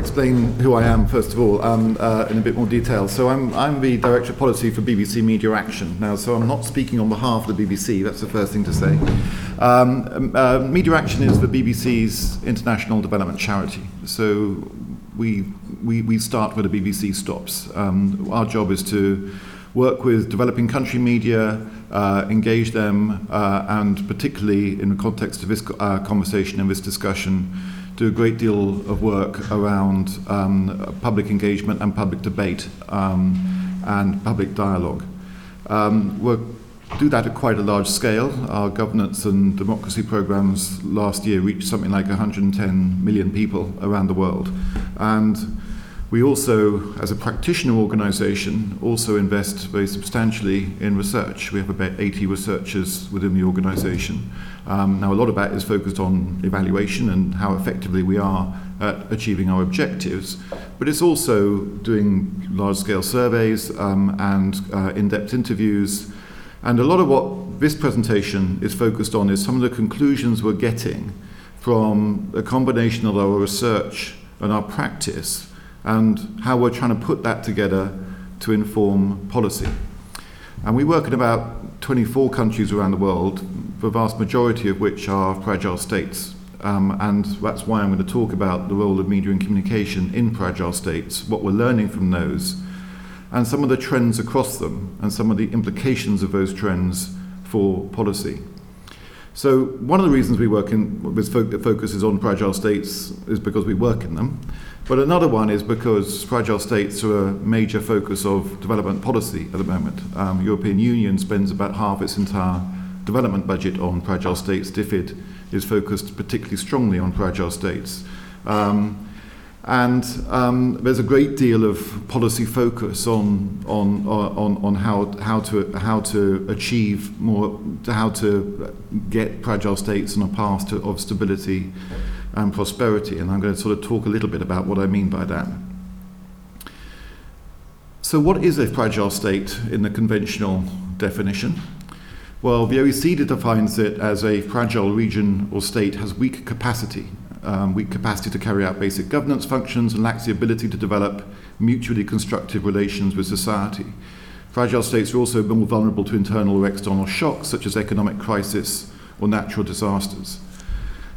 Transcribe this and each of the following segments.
explain who I am, first of all, um, uh, in a bit more detail. So, I'm, I'm the Director of Policy for BBC Media Action. Now, so I'm not speaking on behalf of the BBC, that's the first thing to say. Um, uh, Media Action is the BBC's international development charity. So, we, we, we start where the BBC stops. Um, our job is to work with developing country media, uh, engage them, uh, and particularly in the context of this uh, conversation and this discussion, do a great deal of work around um, public engagement and public debate um, and public dialogue. Um, we do that at quite a large scale. Our governance and democracy programs last year reached something like 110 million people around the world. And we also, as a practitioner organisation, also invest very substantially in research. We have about 80 researchers within the organisation. Um, now, a lot of that is focused on evaluation and how effectively we are at achieving our objectives, but it's also doing large scale surveys um, and uh, in depth interviews. And a lot of what this presentation is focused on is some of the conclusions we're getting from a combination of our research and our practice and how we're trying to put that together to inform policy. And we work in about 24 countries around the world, the vast majority of which are fragile states. Um, and that's why I'm going to talk about the role of media and communication in fragile states, what we're learning from those, and some of the trends across them, and some of the implications of those trends for policy. So, one of the reasons we work in, with focuses on fragile states is because we work in them. But another one is because fragile states are a major focus of development policy at the moment. Um, European Union spends about half its entire development budget on fragile states. DFID is focused particularly strongly on fragile states. Um, and um, there's a great deal of policy focus on, on, on, on how, how, to, how to achieve more, how to get fragile states on a path to, of stability and prosperity. And I'm going to sort of talk a little bit about what I mean by that. So, what is a fragile state in the conventional definition? Well, the OECD defines it as a fragile region or state has weak capacity, um, weak capacity to carry out basic governance functions and lacks the ability to develop mutually constructive relations with society. Fragile states are also more vulnerable to internal or external shocks, such as economic crisis or natural disasters.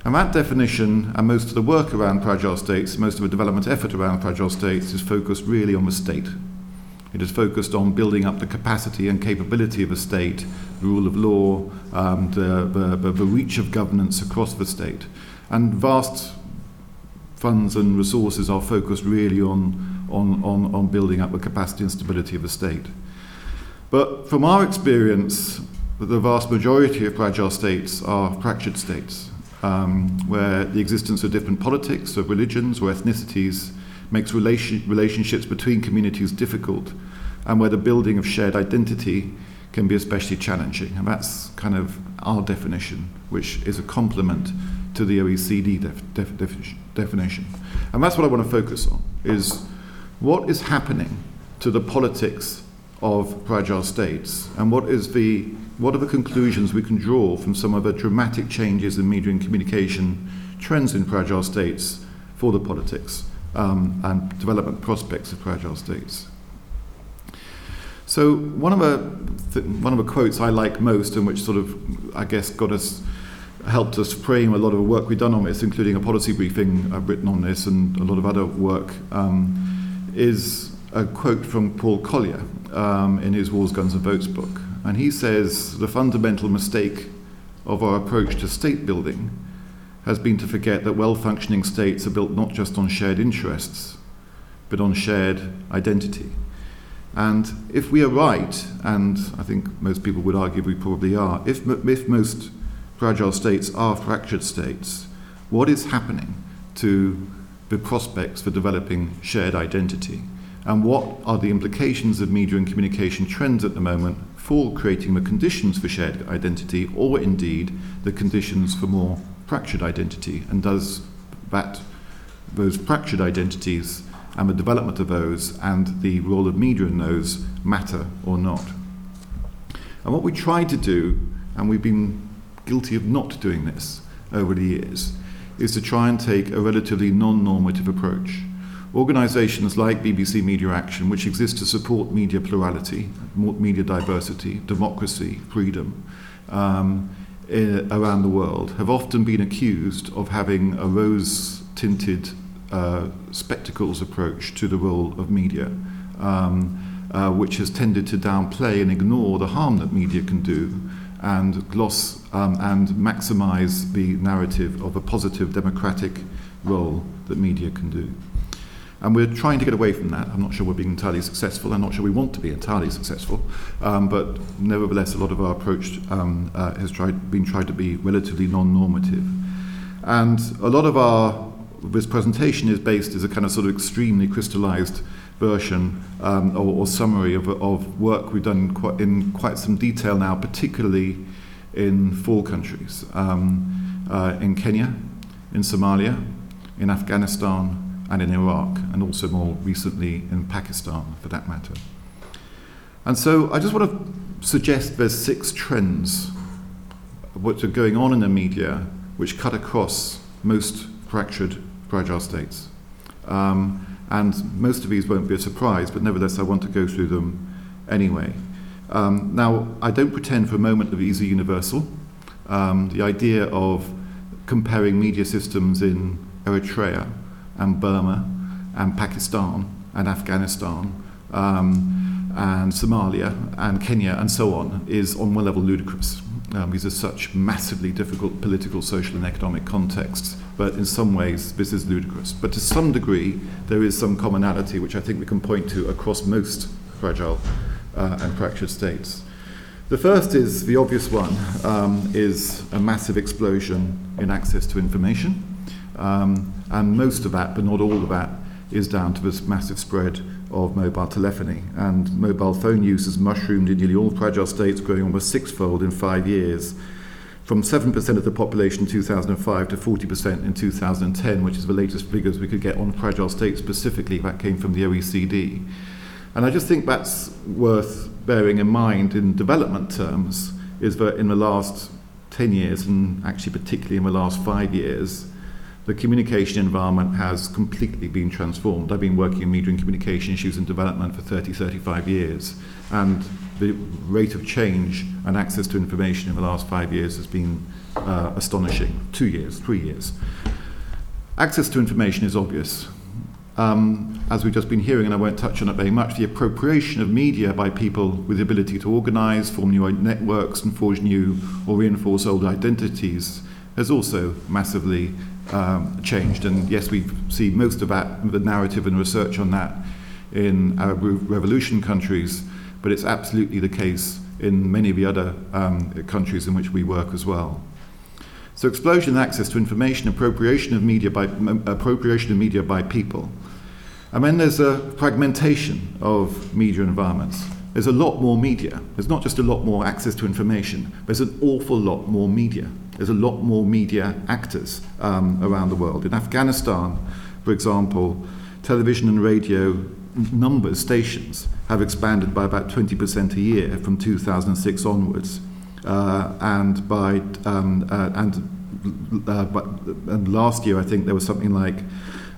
And that definition and most of the work around fragile states, most of the development effort around fragile states, is focused really on the state. It is focused on building up the capacity and capability of a state, the rule of law, um, the, the, the reach of governance across the state. And vast funds and resources are focused really on, on, on, on building up the capacity and stability of a state. But from our experience, the vast majority of fragile states are fractured states um, where the existence of different politics, of religions, or ethnicities makes relation, relationships between communities difficult, and where the building of shared identity can be especially challenging. And that's kind of our definition, which is a complement to the OECD def- def- definition. And that's what I want to focus on, is what is happening to the politics of fragile states, and what is the what are the conclusions we can draw from some of the dramatic changes in media and communication trends in fragile states for the politics um, and development prospects of fragile states? So one of the th- one of the quotes I like most, and which sort of I guess got us helped us frame a lot of the work we've done on this, including a policy briefing I've written on this and a lot of other work, um, is a quote from Paul Collier um, in his Wars, Guns and Votes book. And he says the fundamental mistake of our approach to state building has been to forget that well functioning states are built not just on shared interests, but on shared identity. And if we are right, and I think most people would argue we probably are, if, if most fragile states are fractured states, what is happening to the prospects for developing shared identity? And what are the implications of media and communication trends at the moment for creating the conditions for shared identity, or indeed the conditions for more fractured identity? And does that, those fractured identities and the development of those and the role of media in those matter or not? And what we try to do, and we've been guilty of not doing this over the years, is to try and take a relatively non normative approach. Organizations like BBC Media Action, which exist to support media plurality, media diversity, democracy, freedom um, around the world, have often been accused of having a rose tinted uh, spectacles approach to the role of media, um, uh, which has tended to downplay and ignore the harm that media can do and gloss um, and maximize the narrative of a positive democratic role that media can do. And we're trying to get away from that. I'm not sure we're being entirely successful. I'm not sure we want to be entirely successful. Um, but nevertheless, a lot of our approach um, uh, has tried, been tried to be relatively non normative. And a lot of our this presentation is based as a kind of sort of extremely crystallized version um, or, or, summary of, of work we've done quite, in quite some detail now, particularly in four countries um, uh, in Kenya, in Somalia, in Afghanistan, and in Iraq, and also more recently in Pakistan for that matter. And so I just want to suggest there's six trends which are going on in the media which cut across most fractured, fragile states. Um, and most of these won't be a surprise, but nevertheless, I want to go through them anyway. Um, now, I don't pretend for a moment that these are universal. Um, the idea of comparing media systems in Eritrea and Burma and Pakistan and Afghanistan um, and Somalia and Kenya and so on is on one level ludicrous. Um, these are such massively difficult political, social, and economic contexts, but in some ways this is ludicrous. But to some degree, there is some commonality which I think we can point to across most fragile uh, and fractured states. The first is the obvious one um, is a massive explosion in access to information. Um, and most of that, but not all of that, is down to this massive spread of mobile telephony. And mobile phone use has mushroomed in nearly all fragile states, growing almost sixfold in five years, from 7% of the population in 2005 to 40% in 2010, which is the latest figures we could get on fragile states specifically. That came from the OECD. And I just think that's worth bearing in mind in development terms, is that in the last 10 years, and actually particularly in the last five years, the communication environment has completely been transformed. I've been working in media and communication issues and development for 30, 35 years, and the rate of change and access to information in the last five years has been uh, astonishing. Two years, three years. Access to information is obvious. Um, as we've just been hearing, and I won't touch on it very much, the appropriation of media by people with the ability to organize, form new networks, and forge new or reinforce old identities has also massively um, changed. And yes, we see most of that, the narrative and research on that in Arab revolution countries, but it's absolutely the case in many of the other um, countries in which we work as well. So explosion access to information, appropriation of media by appropriation of media by people. And then there's a fragmentation of media environments. There's a lot more media. There's not just a lot more access to information, there's an awful lot more media. There's a lot more media actors um, around the world. In Afghanistan, for example, television and radio numbers, stations, have expanded by about 20% a year from 2006 onwards. Uh, and by um, uh, and, uh, and last year, I think there was something like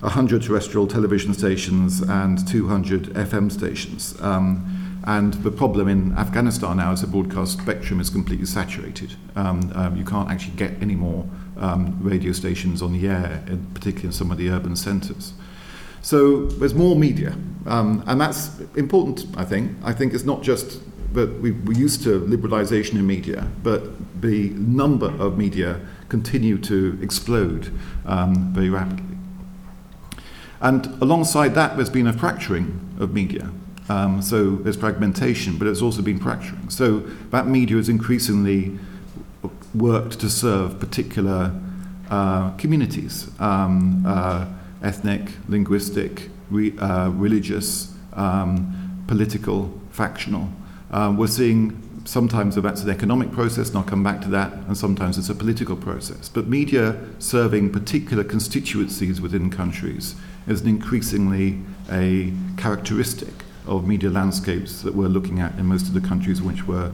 100 terrestrial television stations and 200 FM stations. Um, and the problem in Afghanistan now is the broadcast spectrum is completely saturated. Um, um, you can't actually get any more um, radio stations on the air, in, particularly in some of the urban centres. So there's more media, um, and that's important, I think. I think it's not just that we, we're used to liberalisation in media, but the number of media continue to explode um, very rapidly. And alongside that, there's been a fracturing of media. Um, so there's fragmentation, but it's also been fracturing. So that media has increasingly worked to serve particular uh, communities, um, uh, ethnic, linguistic, re, uh, religious, um, political, factional. Um, we're seeing sometimes that that's an economic process, and I'll come back to that, and sometimes it's a political process. But media serving particular constituencies within countries is an increasingly a characteristic of media landscapes that we're looking at in most of the countries in which we're,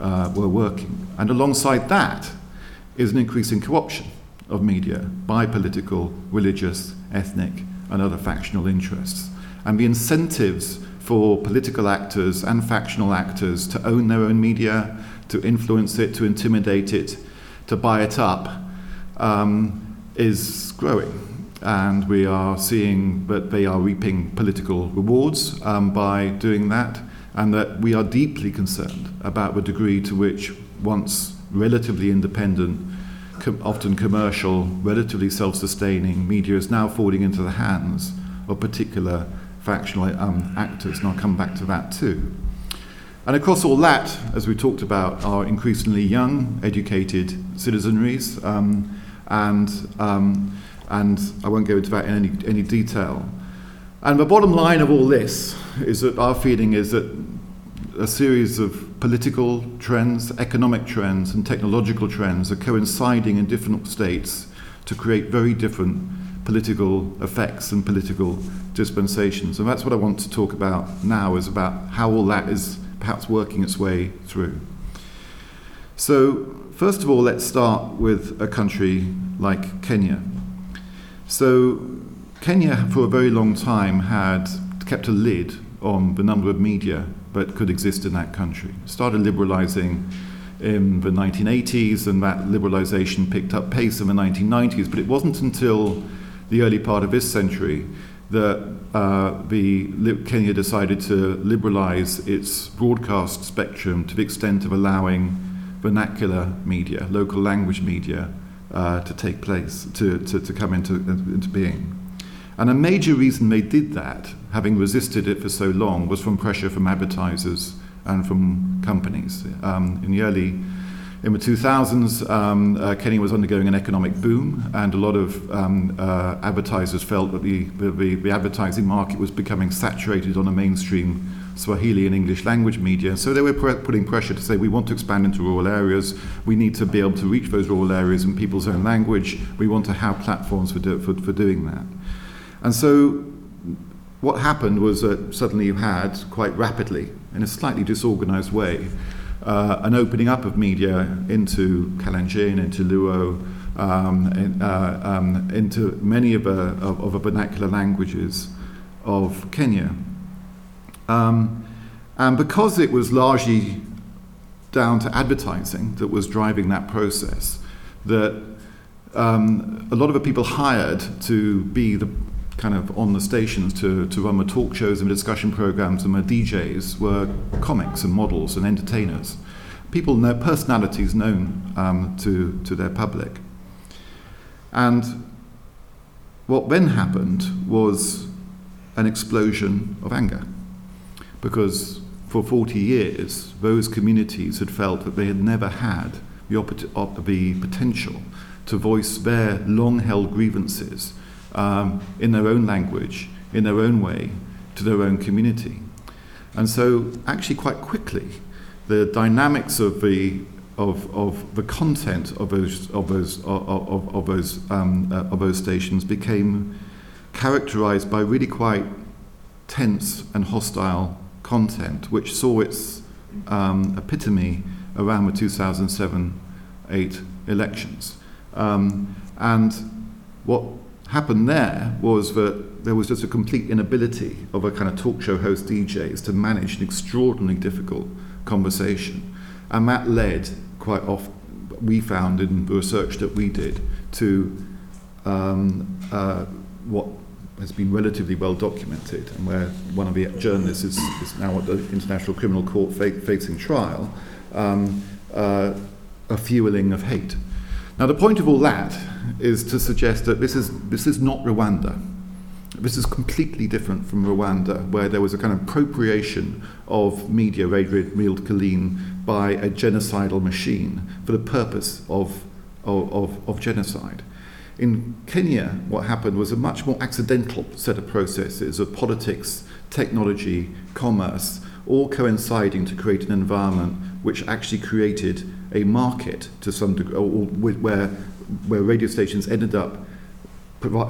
uh, we're working. And alongside that is an increasing co option of media by political, religious, ethnic, and other factional interests. And the incentives for political actors and factional actors to own their own media, to influence it, to intimidate it, to buy it up, um, is growing. And we are seeing that they are reaping political rewards um, by doing that, and that we are deeply concerned about the degree to which once relatively independent, com- often commercial, relatively self sustaining media is now falling into the hands of particular factional um, actors, and I'll come back to that too. And across all that, as we talked about, are increasingly young, educated citizenries, um, and, um, and I won't go into that in any, any detail. And the bottom line of all this is that our feeling is that a series of political trends, economic trends, and technological trends are coinciding in different states to create very different political effects and political dispensations. And that's what I want to talk about now is about how all that is perhaps working its way through. So, first of all, let's start with a country like Kenya. So, Kenya, for a very long time, had kept a lid on the number of media that could exist in that country. Started liberalizing in the 1980s, and that liberalization picked up pace in the 1990s, but it wasn't until the early part of this century that uh, the Kenya decided to liberalize its broadcast spectrum to the extent of allowing vernacular media, local language media, uh, to take place, to, to, to come into, into being. And a major reason they did that, having resisted it for so long, was from pressure from advertisers and from companies. Um, in the early in the 2000s, um, uh, Kenya was undergoing an economic boom, and a lot of um, uh, advertisers felt that the, the, the, advertising market was becoming saturated on a mainstream Swahili and English language media. So they were putting pressure to say, we want to expand into rural areas, we need to be able to reach those rural areas in people's own language, we want to have platforms for, do- for, for doing that. And so what happened was that suddenly you had, quite rapidly, in a slightly disorganized way, uh, an opening up of media into Kalenjin, into Luo, um, in, uh, um, into many of, the, of, of the vernacular languages of Kenya. Um, and because it was largely down to advertising that was driving that process, that um, a lot of the people hired to be the kind of on the stations to, to run the talk shows and the discussion programs and the DJs were comics and models and entertainers. People know personalities known um, to, to their public. And what then happened was an explosion of anger. Because for 40 years, those communities had felt that they had never had the, the potential to voice their long held grievances um, in their own language, in their own way, to their own community. And so, actually, quite quickly, the dynamics of the of, of the content of those of those of, of, of those um, uh, of those stations became characterized by really quite tense and hostile content, which saw its um, epitome around the 2007-8 elections. Um, and what happened there was that there was just a complete inability of a kind of talk show host DJs to manage an extraordinarily difficult conversation. And that led quite often, we found in the research that we did, to um, uh, what has been relatively well documented and where one of the journalists is, is now at the International Criminal Court fa- facing trial, um, uh, a fueling of hate. Now, the point of all that is to suggest that this is, this is not Rwanda. This is completely different from Rwanda, where there was a kind of appropriation of media, real Killeen, by a genocidal machine for the purpose of, of, of, of genocide. In Kenya, what happened was a much more accidental set of processes of politics, technology, commerce, all coinciding to create an environment which actually created a market to some degree, or, where, where radio stations ended up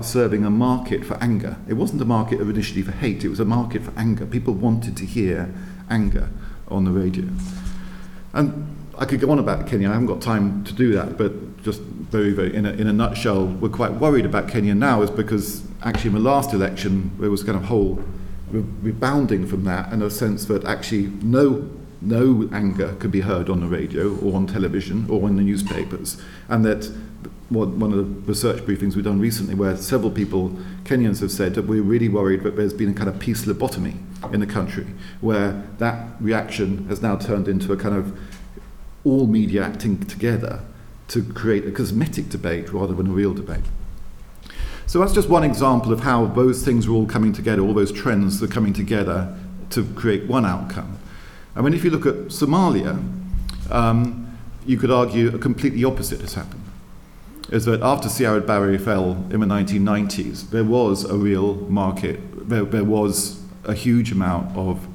serving a market for anger. It wasn't a market initially for hate, it was a market for anger. People wanted to hear anger on the radio. And I could go on about Kenya, I haven't got time to do that, but just very, very, in a, in a nutshell, we're quite worried about Kenya now is because actually in the last election, there was kind of whole rebounding from that and a sense that actually no no anger could be heard on the radio or on television or in the newspapers, and that one of the research briefings we've done recently, where several people, Kenyans, have said that we're really worried that there's been a kind of peace lobotomy in the country, where that reaction has now turned into a kind of all media acting together to create a cosmetic debate rather than a real debate. So that's just one example of how those things are all coming together, all those trends are coming together to create one outcome. I mean, if you look at Somalia, um, you could argue a completely opposite has happened. Is that after Siad Barre fell in the 1990s, there was a real market, there, there was a huge amount of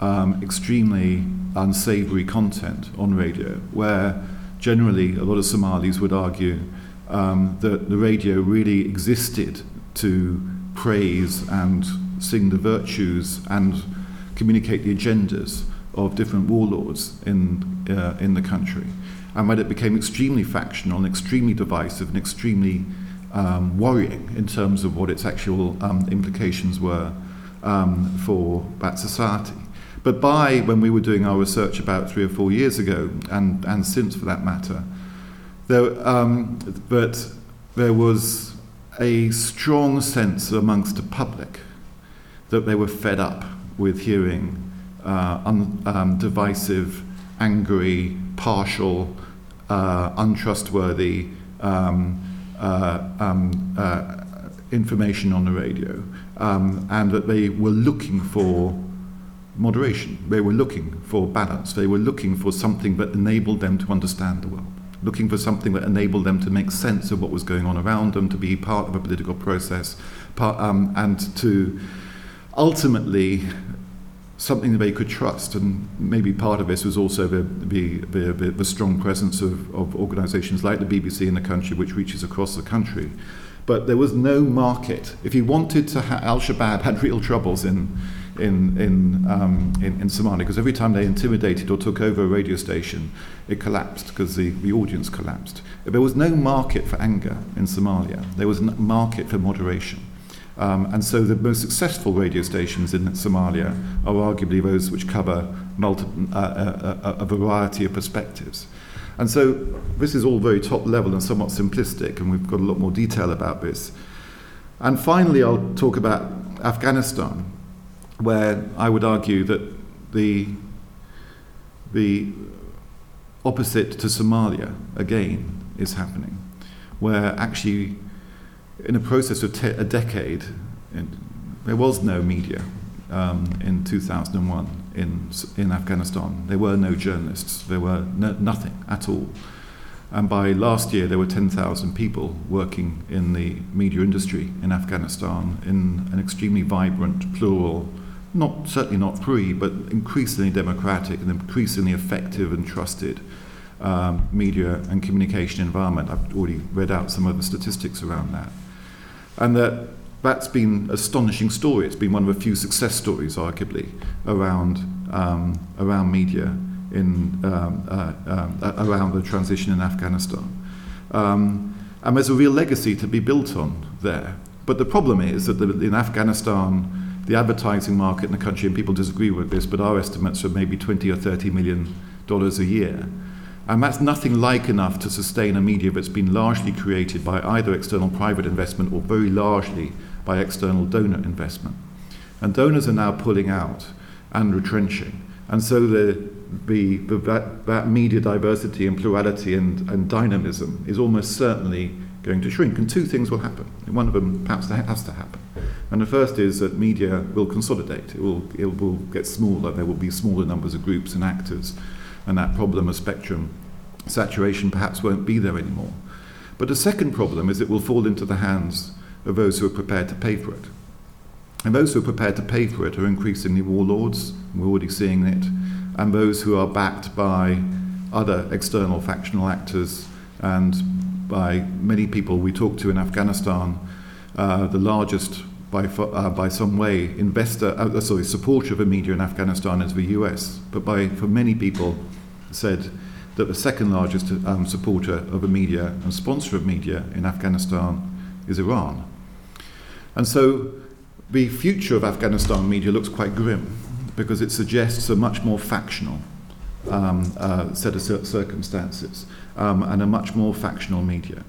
um, extremely unsavory content on radio, where generally a lot of Somalis would argue um, that the radio really existed to praise and sing the virtues and communicate the agendas of different warlords in, uh, in the country. And when it became extremely factional and extremely divisive and extremely um, worrying in terms of what its actual um, implications were um, for that society. But by when we were doing our research about three or four years ago, and, and since for that matter, there, um, that there was a strong sense amongst the public that they were fed up with hearing uh, un, um, divisive, angry, partial, uh, untrustworthy um, uh, um, uh, information on the radio, um, and that they were looking for moderation. They were looking for balance. They were looking for something that enabled them to understand the world, looking for something that enabled them to make sense of what was going on around them, to be part of a political process, part, um, and to ultimately something that they could trust. And maybe part of this was also the, the, the, the strong presence of, of organisations like the BBC in the country, which reaches across the country. But there was no market. If you wanted to, ha- Al Shabaab had real troubles in, in, in, um, in, in Somalia because every time they intimidated or took over a radio station, it collapsed because the, the audience collapsed. There was no market for anger in Somalia, there was no market for moderation. Um, and so the most successful radio stations in Somalia are arguably those which cover multi- uh, a, uh, uh, a, a variety of perspectives. And so this is all very top level and somewhat simplistic, and we've got a lot more detail about this. And finally, I'll talk about Afghanistan, where I would argue that the, the opposite to Somalia, again, is happening, where actually in a process of te- a decade, there was no media um, in 2001 in, in Afghanistan. There were no journalists, there were no, nothing at all. And by last year, there were 10,000 people working in the media industry in Afghanistan in an extremely vibrant, plural, not certainly not free, but increasingly democratic and increasingly effective and trusted um, media and communication environment. I've already read out some of the statistics around that. And that that's been an astonishing story. It's been one of a few success stories, arguably, around, um, around media in, um, uh, uh, around the transition in Afghanistan. Um, and there's a real legacy to be built on there. But the problem is that the, in Afghanistan, the advertising market in the country, and people disagree with this, but our estimates are maybe 20 or 30 million dollars a year. And that's nothing like enough to sustain a media that's been largely created by either external private investment or very largely by external donor investment. And donors are now pulling out and retrenching. And so the, the, the, that, that media diversity and plurality and, and dynamism is almost certainly going to shrink. And two things will happen. One of them perhaps has to happen. And the first is that media will consolidate. It will, it will get smaller. There will be smaller numbers of groups and actors and that problem of spectrum saturation perhaps won't be there anymore. But the second problem is it will fall into the hands of those who are prepared to pay for it. And those who are prepared to pay for it are increasingly warlords, we're already seeing it, and those who are backed by other external factional actors and by many people. We talk to in Afghanistan, uh, the largest by, uh, by some way investor, uh, sorry, supporter of the media in Afghanistan is the US, but by, for many people said that the second largest um, supporter of the media and sponsor of media in Afghanistan is Iran. And so the future of Afghanistan media looks quite grim because it suggests a much more factional um, uh, set of circumstances um, and a much more factional media.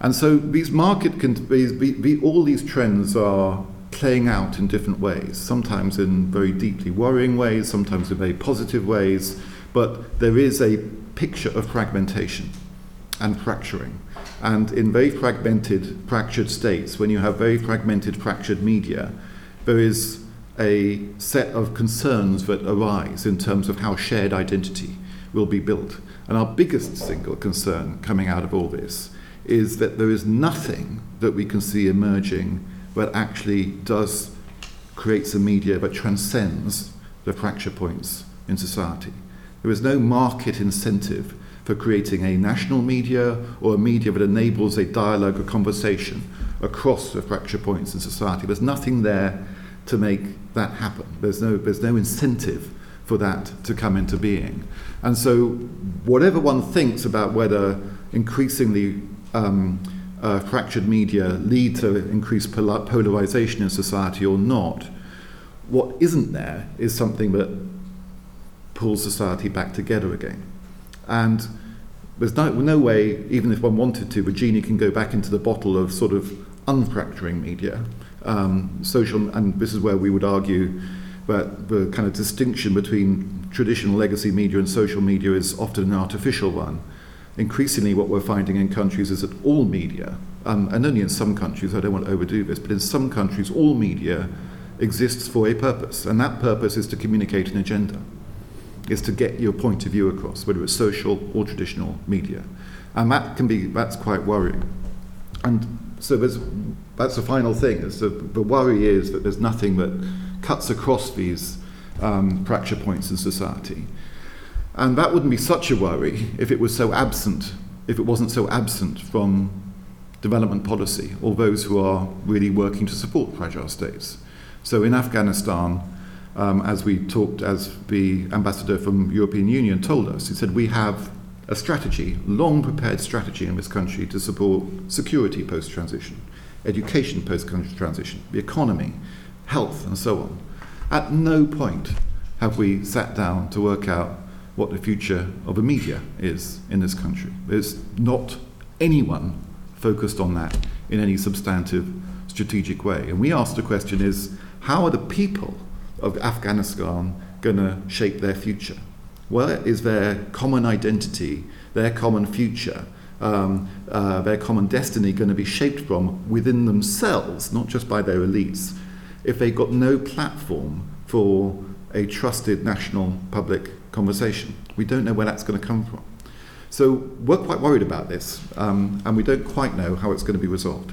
And so these market, these, be, all these trends are playing out in different ways, sometimes in very deeply worrying ways, sometimes in very positive ways, but there is a picture of fragmentation and fracturing. And in very fragmented, fractured states, when you have very fragmented, fractured media, there is a set of concerns that arise in terms of how shared identity will be built. And our biggest single concern coming out of all this is that there is nothing that we can see emerging that actually does creates a media that transcends the fracture points in society. There is no market incentive for creating a national media or a media that enables a dialogue or conversation across the fracture points in society. There's nothing there to make that happen. There's no, there's no incentive for that to come into being. And so, whatever one thinks about whether increasingly um, uh, fractured media lead to increased pol- polarization in society or not, what isn't there is something that pulls society back together again. And there's no, no way, even if one wanted to, the genie can go back into the bottle of sort of unfracturing media. Um, social, and this is where we would argue that the kind of distinction between traditional legacy media and social media is often an artificial one increasingly what we're finding in countries is that all media, um, and only in some countries, I don't want to overdo this, but in some countries, all media exists for a purpose, and that purpose is to communicate an agenda, is to get your point of view across, whether it's social or traditional media. And that can be, that's quite worrying. And so that's the final thing, is the, the worry is that there's nothing that cuts across these um, fracture points in society. And that wouldn't be such a worry if it was so absent, if it wasn't so absent from development policy or those who are really working to support fragile states. So in Afghanistan, um, as we talked, as the ambassador from European Union told us, he said we have a strategy, long prepared strategy in this country to support security post transition, education post transition, the economy, health, and so on. At no point have we sat down to work out what the future of the media is in this country. There's not anyone focused on that in any substantive, strategic way. And we asked the question is how are the people of Afghanistan going to shape their future? Where is their common identity, their common future, um, uh, their common destiny going to be shaped from within themselves, not just by their elites, if they've got no platform for a trusted national public conversation. We don't know where that's going to come from. So we're quite worried about this, um, and we don't quite know how it's going to be resolved.